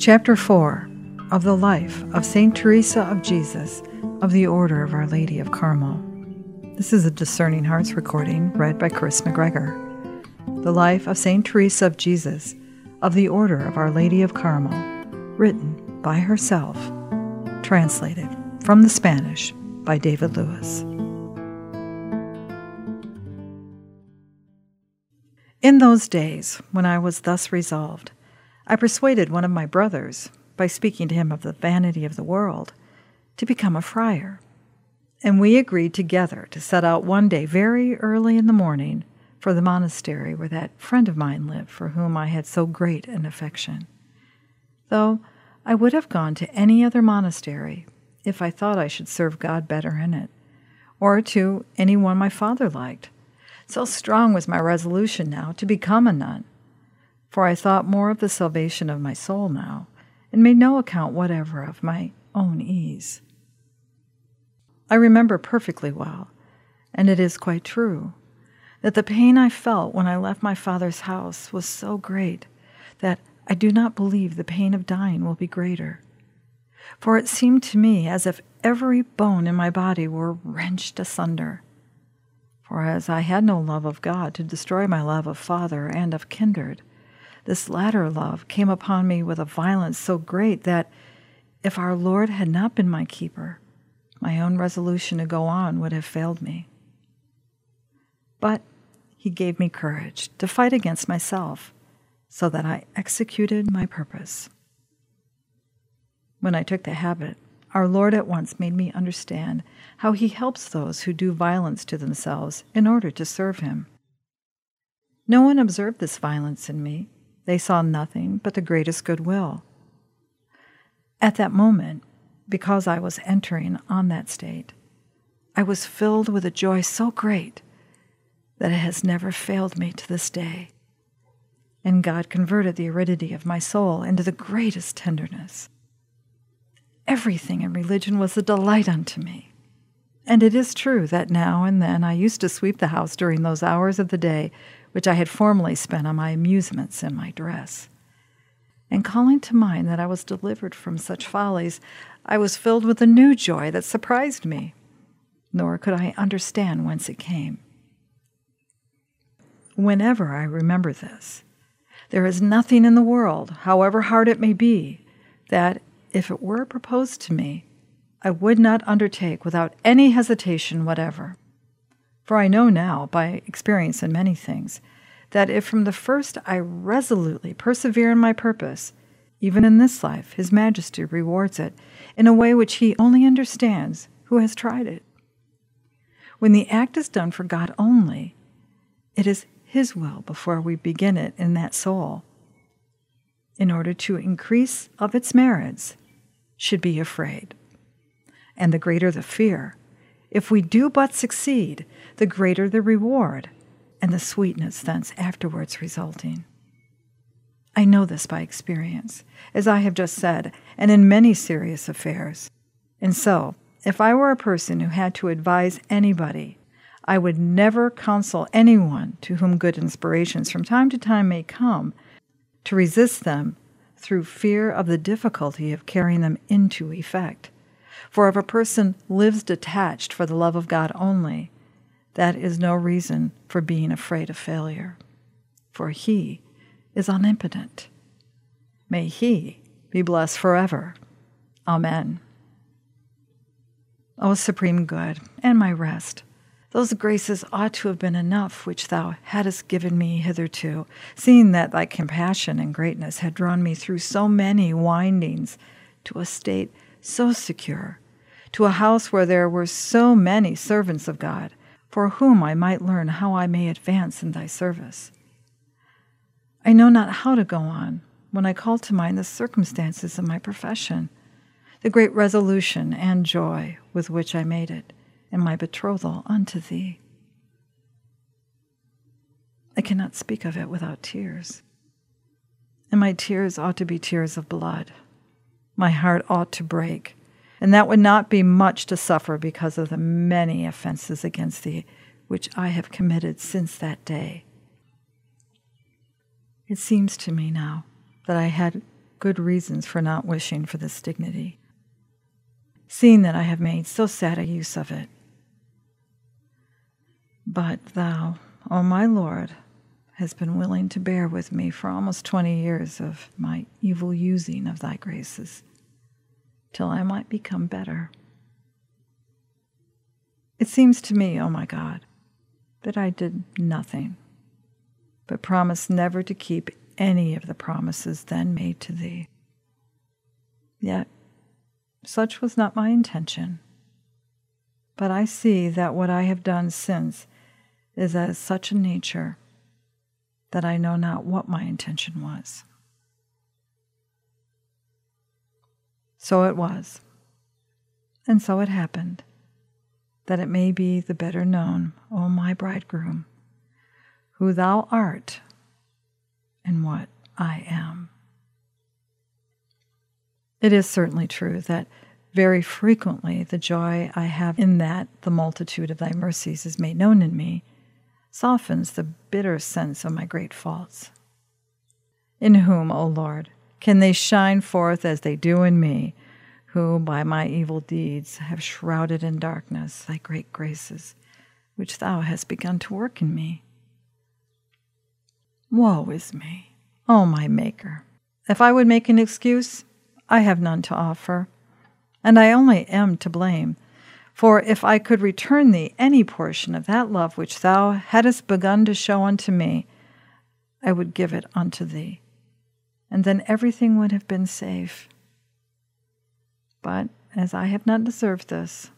Chapter 4 of the life of St. Teresa of Jesus of the Order of Our Lady of Carmel. This is a Discerning Hearts recording read by Chris McGregor. The life of St. Teresa of Jesus of the Order of Our Lady of Carmel, written by herself, translated from the Spanish by David Lewis. In those days, when I was thus resolved, I persuaded one of my brothers, by speaking to him of the vanity of the world, to become a friar. And we agreed together to set out one day very early in the morning for the monastery where that friend of mine lived for whom I had so great an affection. Though I would have gone to any other monastery if I thought I should serve God better in it, or to any one my father liked so strong was my resolution now to become a nun, for I thought more of the salvation of my soul now, and made no account whatever of my own ease. I remember perfectly well, and it is quite true, that the pain I felt when I left my father's house was so great that I do not believe the pain of dying will be greater. For it seemed to me as if every bone in my body were wrenched asunder for as I had no love of God to destroy my love of Father and of kindred, this latter love came upon me with a violence so great that, if our Lord had not been my keeper, my own resolution to go on would have failed me. But he gave me courage to fight against myself, so that I executed my purpose. When I took the habit, our Lord at once made me understand how he helps those who do violence to themselves in order to serve him. No one observed this violence in me. They saw nothing but the greatest goodwill. At that moment, because I was entering on that state, I was filled with a joy so great that it has never failed me to this day. And God converted the aridity of my soul into the greatest tenderness. Everything in religion was a delight unto me. And it is true that now and then I used to sweep the house during those hours of the day which I had formerly spent on my amusements and my dress. And calling to mind that I was delivered from such follies, I was filled with a new joy that surprised me, nor could I understand whence it came. Whenever I remember this, there is nothing in the world, however hard it may be, that, if it were proposed to me, I would not undertake without any hesitation whatever. For I know now, by experience in many things, that if from the first I resolutely persevere in my purpose, even in this life His Majesty rewards it in a way which He only understands who has tried it. When the act is done for God only, it is His will before we begin it in that soul. In order to increase of its merits, should be afraid. And the greater the fear, if we do but succeed, the greater the reward, and the sweetness thence afterwards resulting. I know this by experience, as I have just said, and in many serious affairs. And so, if I were a person who had to advise anybody, I would never counsel anyone to whom good inspirations from time to time may come to resist them through fear of the difficulty of carrying them into effect. For if a person lives detached for the love of God only, that is no reason for being afraid of failure. For He is omnipotent. May He be blessed forever. Amen. O Supreme Good, and my rest those graces ought to have been enough which thou hadst given me hitherto, seeing that thy compassion and greatness had drawn me through so many windings to a state so secure, to a house where there were so many servants of God, for whom I might learn how I may advance in thy service. I know not how to go on when I call to mind the circumstances of my profession, the great resolution and joy with which I made it and my betrothal unto thee. I cannot speak of it without tears. And my tears ought to be tears of blood. My heart ought to break, and that would not be much to suffer because of the many offenses against thee which I have committed since that day. It seems to me now that I had good reasons for not wishing for this dignity, seeing that I have made so sad a use of it. But thou, O my Lord, hast been willing to bear with me for almost twenty years of my evil using of thy graces, till I might become better. It seems to me, O my God, that I did nothing but promise never to keep any of the promises then made to thee. Yet, such was not my intention. But I see that what I have done since is as such a nature that I know not what my intention was. So it was, and so it happened, that it may be the better known, O my bridegroom, who thou art and what I am. It is certainly true that very frequently the joy I have in that the multitude of thy mercies is made known in me softens the bitter sense of my great faults. In whom, O Lord, can they shine forth as they do in me, who by my evil deeds have shrouded in darkness thy great graces, which thou hast begun to work in me? Woe is me, O my Maker! If I would make an excuse, I have none to offer, and I only am to blame. For if I could return thee any portion of that love which thou hadst begun to show unto me, I would give it unto thee, and then everything would have been safe. But as I have not deserved this,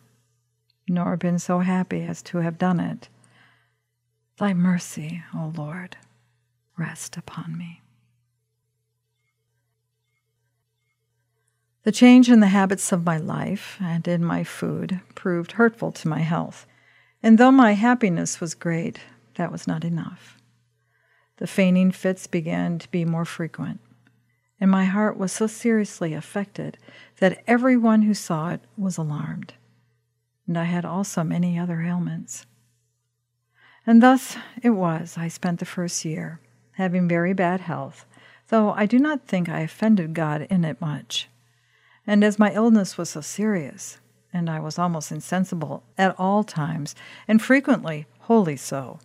nor been so happy as to have done it, thy mercy, O Lord, rest upon me. The change in the habits of my life and in my food proved hurtful to my health, and though my happiness was great, that was not enough. The fainting fits began to be more frequent, and my heart was so seriously affected that every one who saw it was alarmed, and I had also many other ailments. And thus it was I spent the first year having very bad health, though I do not think I offended God in it much. And as my illness was so serious, and I was almost insensible at all times, and frequently wholly so,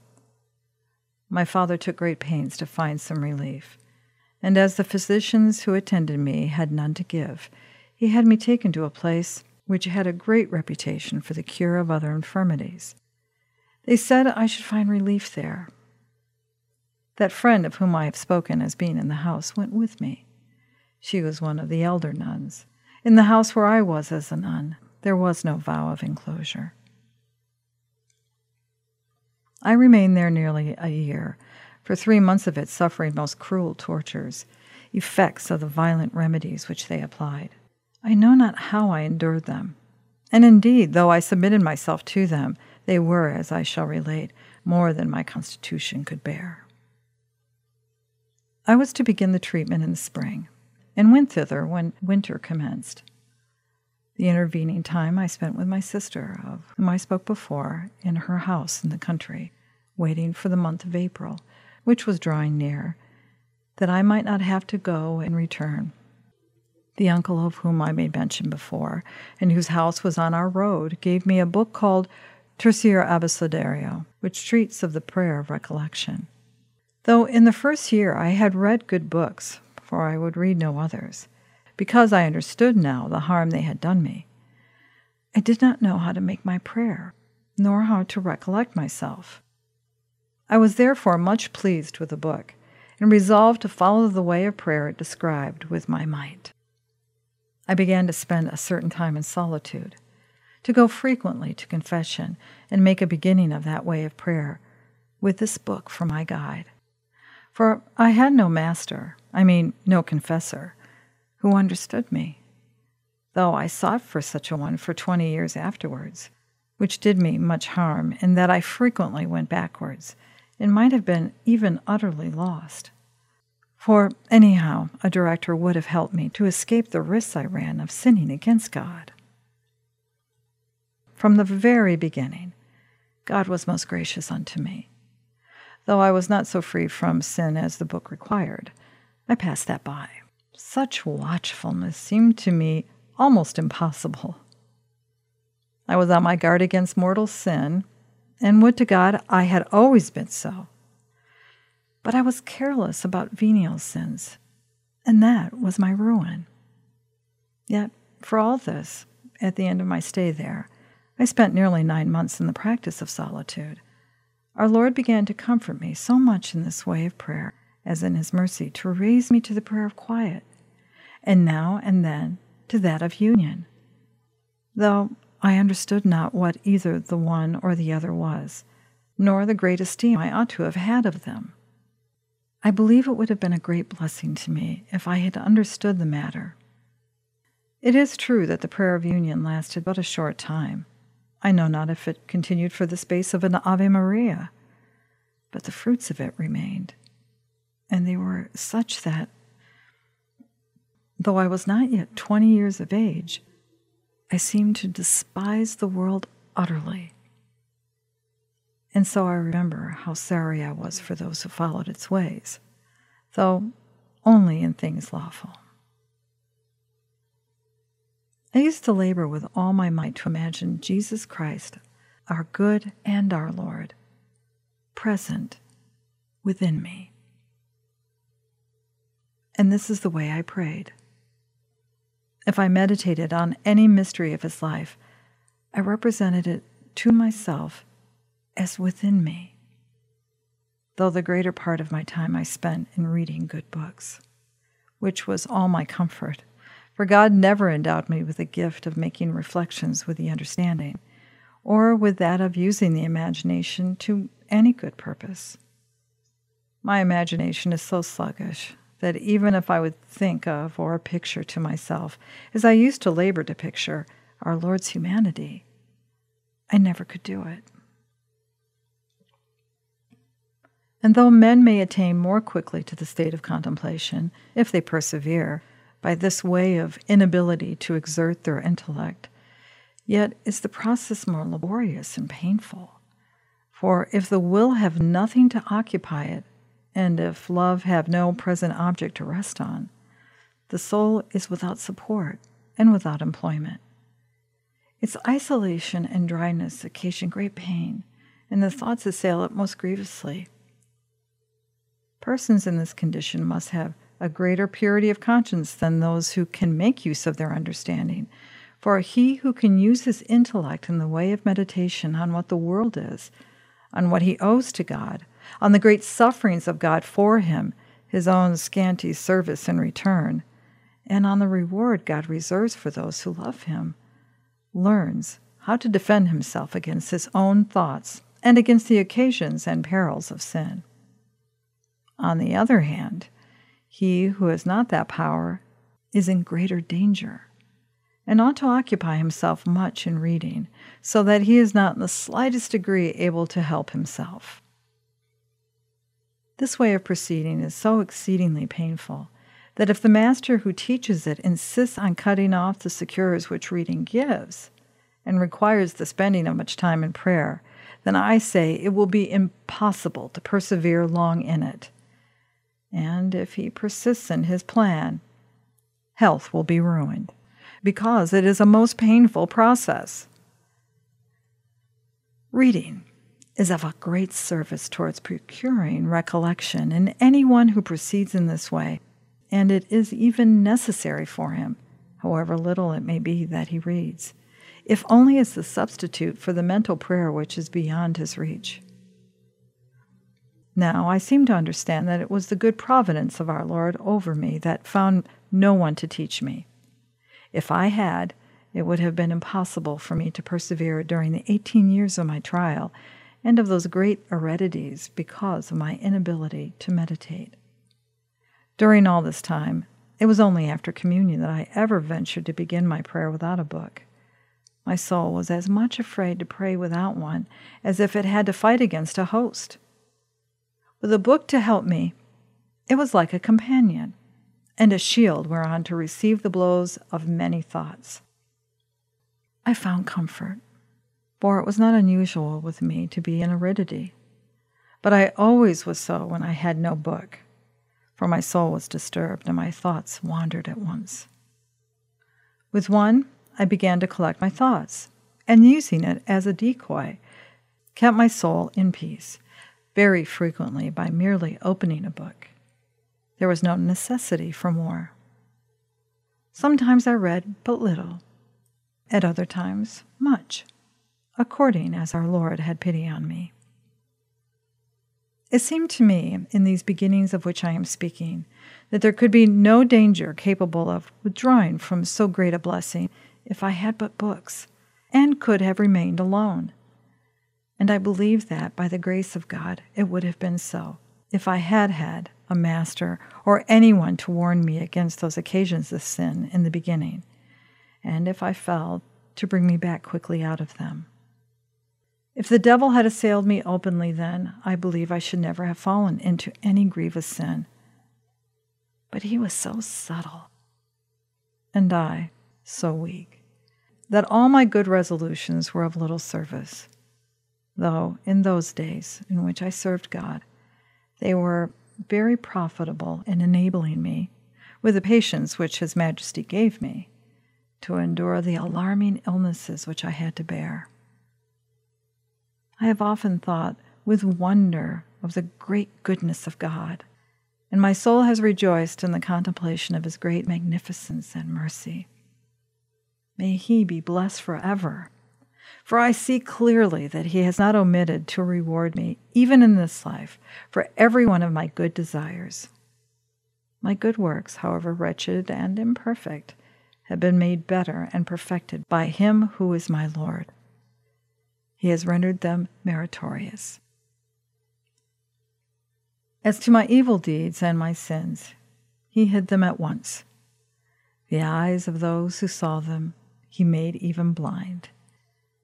my father took great pains to find some relief. And as the physicians who attended me had none to give, he had me taken to a place which had a great reputation for the cure of other infirmities. They said I should find relief there, that friend of whom I have spoken as being in the house went with me. She was one of the elder nuns. In the house where I was as a nun, there was no vow of enclosure. I remained there nearly a year, for three months of it suffering most cruel tortures, effects of the violent remedies which they applied. I know not how I endured them. And indeed, though I submitted myself to them, they were, as I shall relate, more than my constitution could bear. I was to begin the treatment in the spring, and went thither when winter commenced. The intervening time I spent with my sister, of whom I spoke before, in her house in the country, waiting for the month of April, which was drawing near, that I might not have to go and return. The uncle of whom I made mention before, and whose house was on our road, gave me a book called Tercer Abecedario, which treats of the prayer of recollection. Though in the first year I had read good books, for I would read no others, because I understood now the harm they had done me, I did not know how to make my prayer, nor how to recollect myself. I was therefore much pleased with the book, and resolved to follow the way of prayer it described with my might. I began to spend a certain time in solitude, to go frequently to confession, and make a beginning of that way of prayer with this book for my guide. For I had no master, I mean, no confessor, who understood me, though I sought for such a one for twenty years afterwards, which did me much harm in that I frequently went backwards, and might have been even utterly lost. For, anyhow, a director would have helped me to escape the risks I ran of sinning against God. From the very beginning, God was most gracious unto me though I was not so free from sin as the book required. I passed that by. such watchfulness seemed to me almost impossible. I was on my guard against mortal sin, and would to God I had always been so. But I was careless about venial sins, and that was my ruin. Yet, for all this, at the end of my stay there, I spent nearly nine months in the practice of solitude. Our Lord began to comfort me so much in this way of prayer as in His mercy to raise me to the prayer of quiet, and now and then to that of union. Though I understood not what either the one or the other was, nor the great esteem I ought to have had of them. I believe it would have been a great blessing to me if I had understood the matter. It is true that the prayer of union lasted but a short time. I know not if it continued for the space of an Ave Maria, but the fruits of it remained and they were such that, though I was not yet 20 years of age, I seemed to despise the world utterly. And so I remember how sorry I was for those who followed its ways, though only in things lawful. I used to labor with all my might to imagine Jesus Christ, our good and our Lord, present within me. And this is the way I prayed. If I meditated on any mystery of his life, I represented it to myself as within me, though the greater part of my time I spent in reading good books, which was all my comfort, for God never endowed me with the gift of making reflections with the understanding, or with that of using the imagination to any good purpose. My imagination is so sluggish that even if I would think of or picture to myself, as I used to labor to picture, our Lord's humanity, I never could do it. And though men may attain more quickly to the state of contemplation, if they persevere, by this way of inability to exert their intellect, yet is the process more laborious and painful. For if the will have nothing to occupy it, and if love have no present object to rest on, the soul is without support and without employment. Its isolation and dryness occasion great pain, and the thoughts assail it most grievously. Persons in this condition must have a greater purity of conscience than those who can make use of their understanding. For he who can use his intellect in the way of meditation on what the world is, on what he owes to God, on the great sufferings of God for him, his own scanty service in return, and on the reward God reserves for those who love him, learns how to defend himself against his own thoughts and against the occasions and perils of sin. On the other hand, he who has not that power is in greater danger and ought to occupy himself much in reading, so that he is not in the slightest degree able to help himself. This way of proceeding is so exceedingly painful that if the master who teaches it insists on cutting off the secures which reading gives, and requires the spending of much time in prayer, then I say it will be impossible to persevere long in it. And if he persists in his plan, health will be ruined, because it is a most painful process. Reading is of a great service towards procuring recollection in anyone who proceeds in this way, and it is even necessary for him, however little it may be that he reads, if only as a substitute for the mental prayer which is beyond his reach. Now I seem to understand that it was the good providence of our Lord over me that found no one to teach me. If I had, it would have been impossible for me to persevere during the eighteen years of my trial and of those great aridities because of my inability to meditate. During all this time, it was only after communion that I ever ventured to begin my prayer without a book. My soul was as much afraid to pray without one as if it had to fight against a host. With a book to help me, it was like a companion and a shield whereon to receive the blows of many thoughts. I found comfort for it was not unusual with me to be in aridity. But I always was so when I had no book. for my soul was disturbed and my thoughts wandered at once. With one, I began to collect my thoughts, and using it as a decoy, kept my soul in peace, very frequently by merely opening a book. There was no necessity for more. Sometimes I read but little, at other times, much, according as our Lord had pity on me. It seemed to me, in these beginnings of which I am speaking, that there could be no danger capable of withdrawing from so great a blessing if I had but books, and could have remained alone. And I believe that, by the grace of God, it would have been so, if I had had a master or anyone to warn me against those occasions of sin in the beginning, and if I fell, to bring me back quickly out of them. If the devil had assailed me openly then, I believe I should never have fallen into any grievous sin. But he was so subtle, and I so weak, that all my good resolutions were of little service, though in those days in which I served God, they were very profitable in enabling me, with the patience which His Majesty gave me, to endure the alarming illnesses which I had to bear. I have often thought with wonder of the great goodness of God, and my soul has rejoiced in the contemplation of His great magnificence and mercy. May He be blessed forever, for I see clearly that He has not omitted to reward me, even in this life, for every one of my good desires. My good works, however wretched and imperfect, have been made better and perfected by Him who is my Lord he has rendered them meritorious. As to my evil deeds and my sins, he hid them at once. The eyes of those who saw them he made even blind.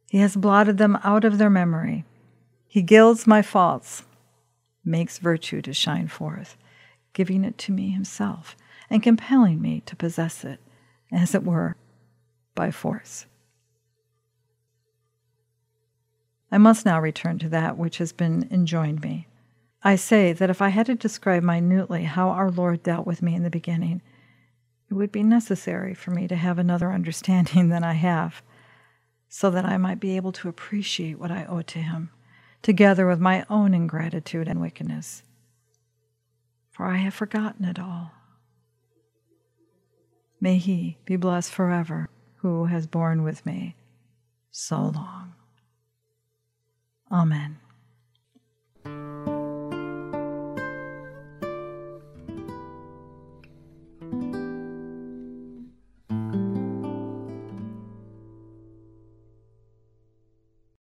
He has blotted them out of their memory. He gilds my faults, makes virtue to shine forth, giving it to me himself, and compelling me to possess it, as it were, by force. I must now return to that which has been enjoined me. I say that if I had to describe minutely how our Lord dealt with me in the beginning, it would be necessary for me to have another understanding than I have, so that I might be able to appreciate what I owe to Him, together with my own ingratitude and wickedness. For I have forgotten it all. May He be blessed forever who has borne with me so long. Amen.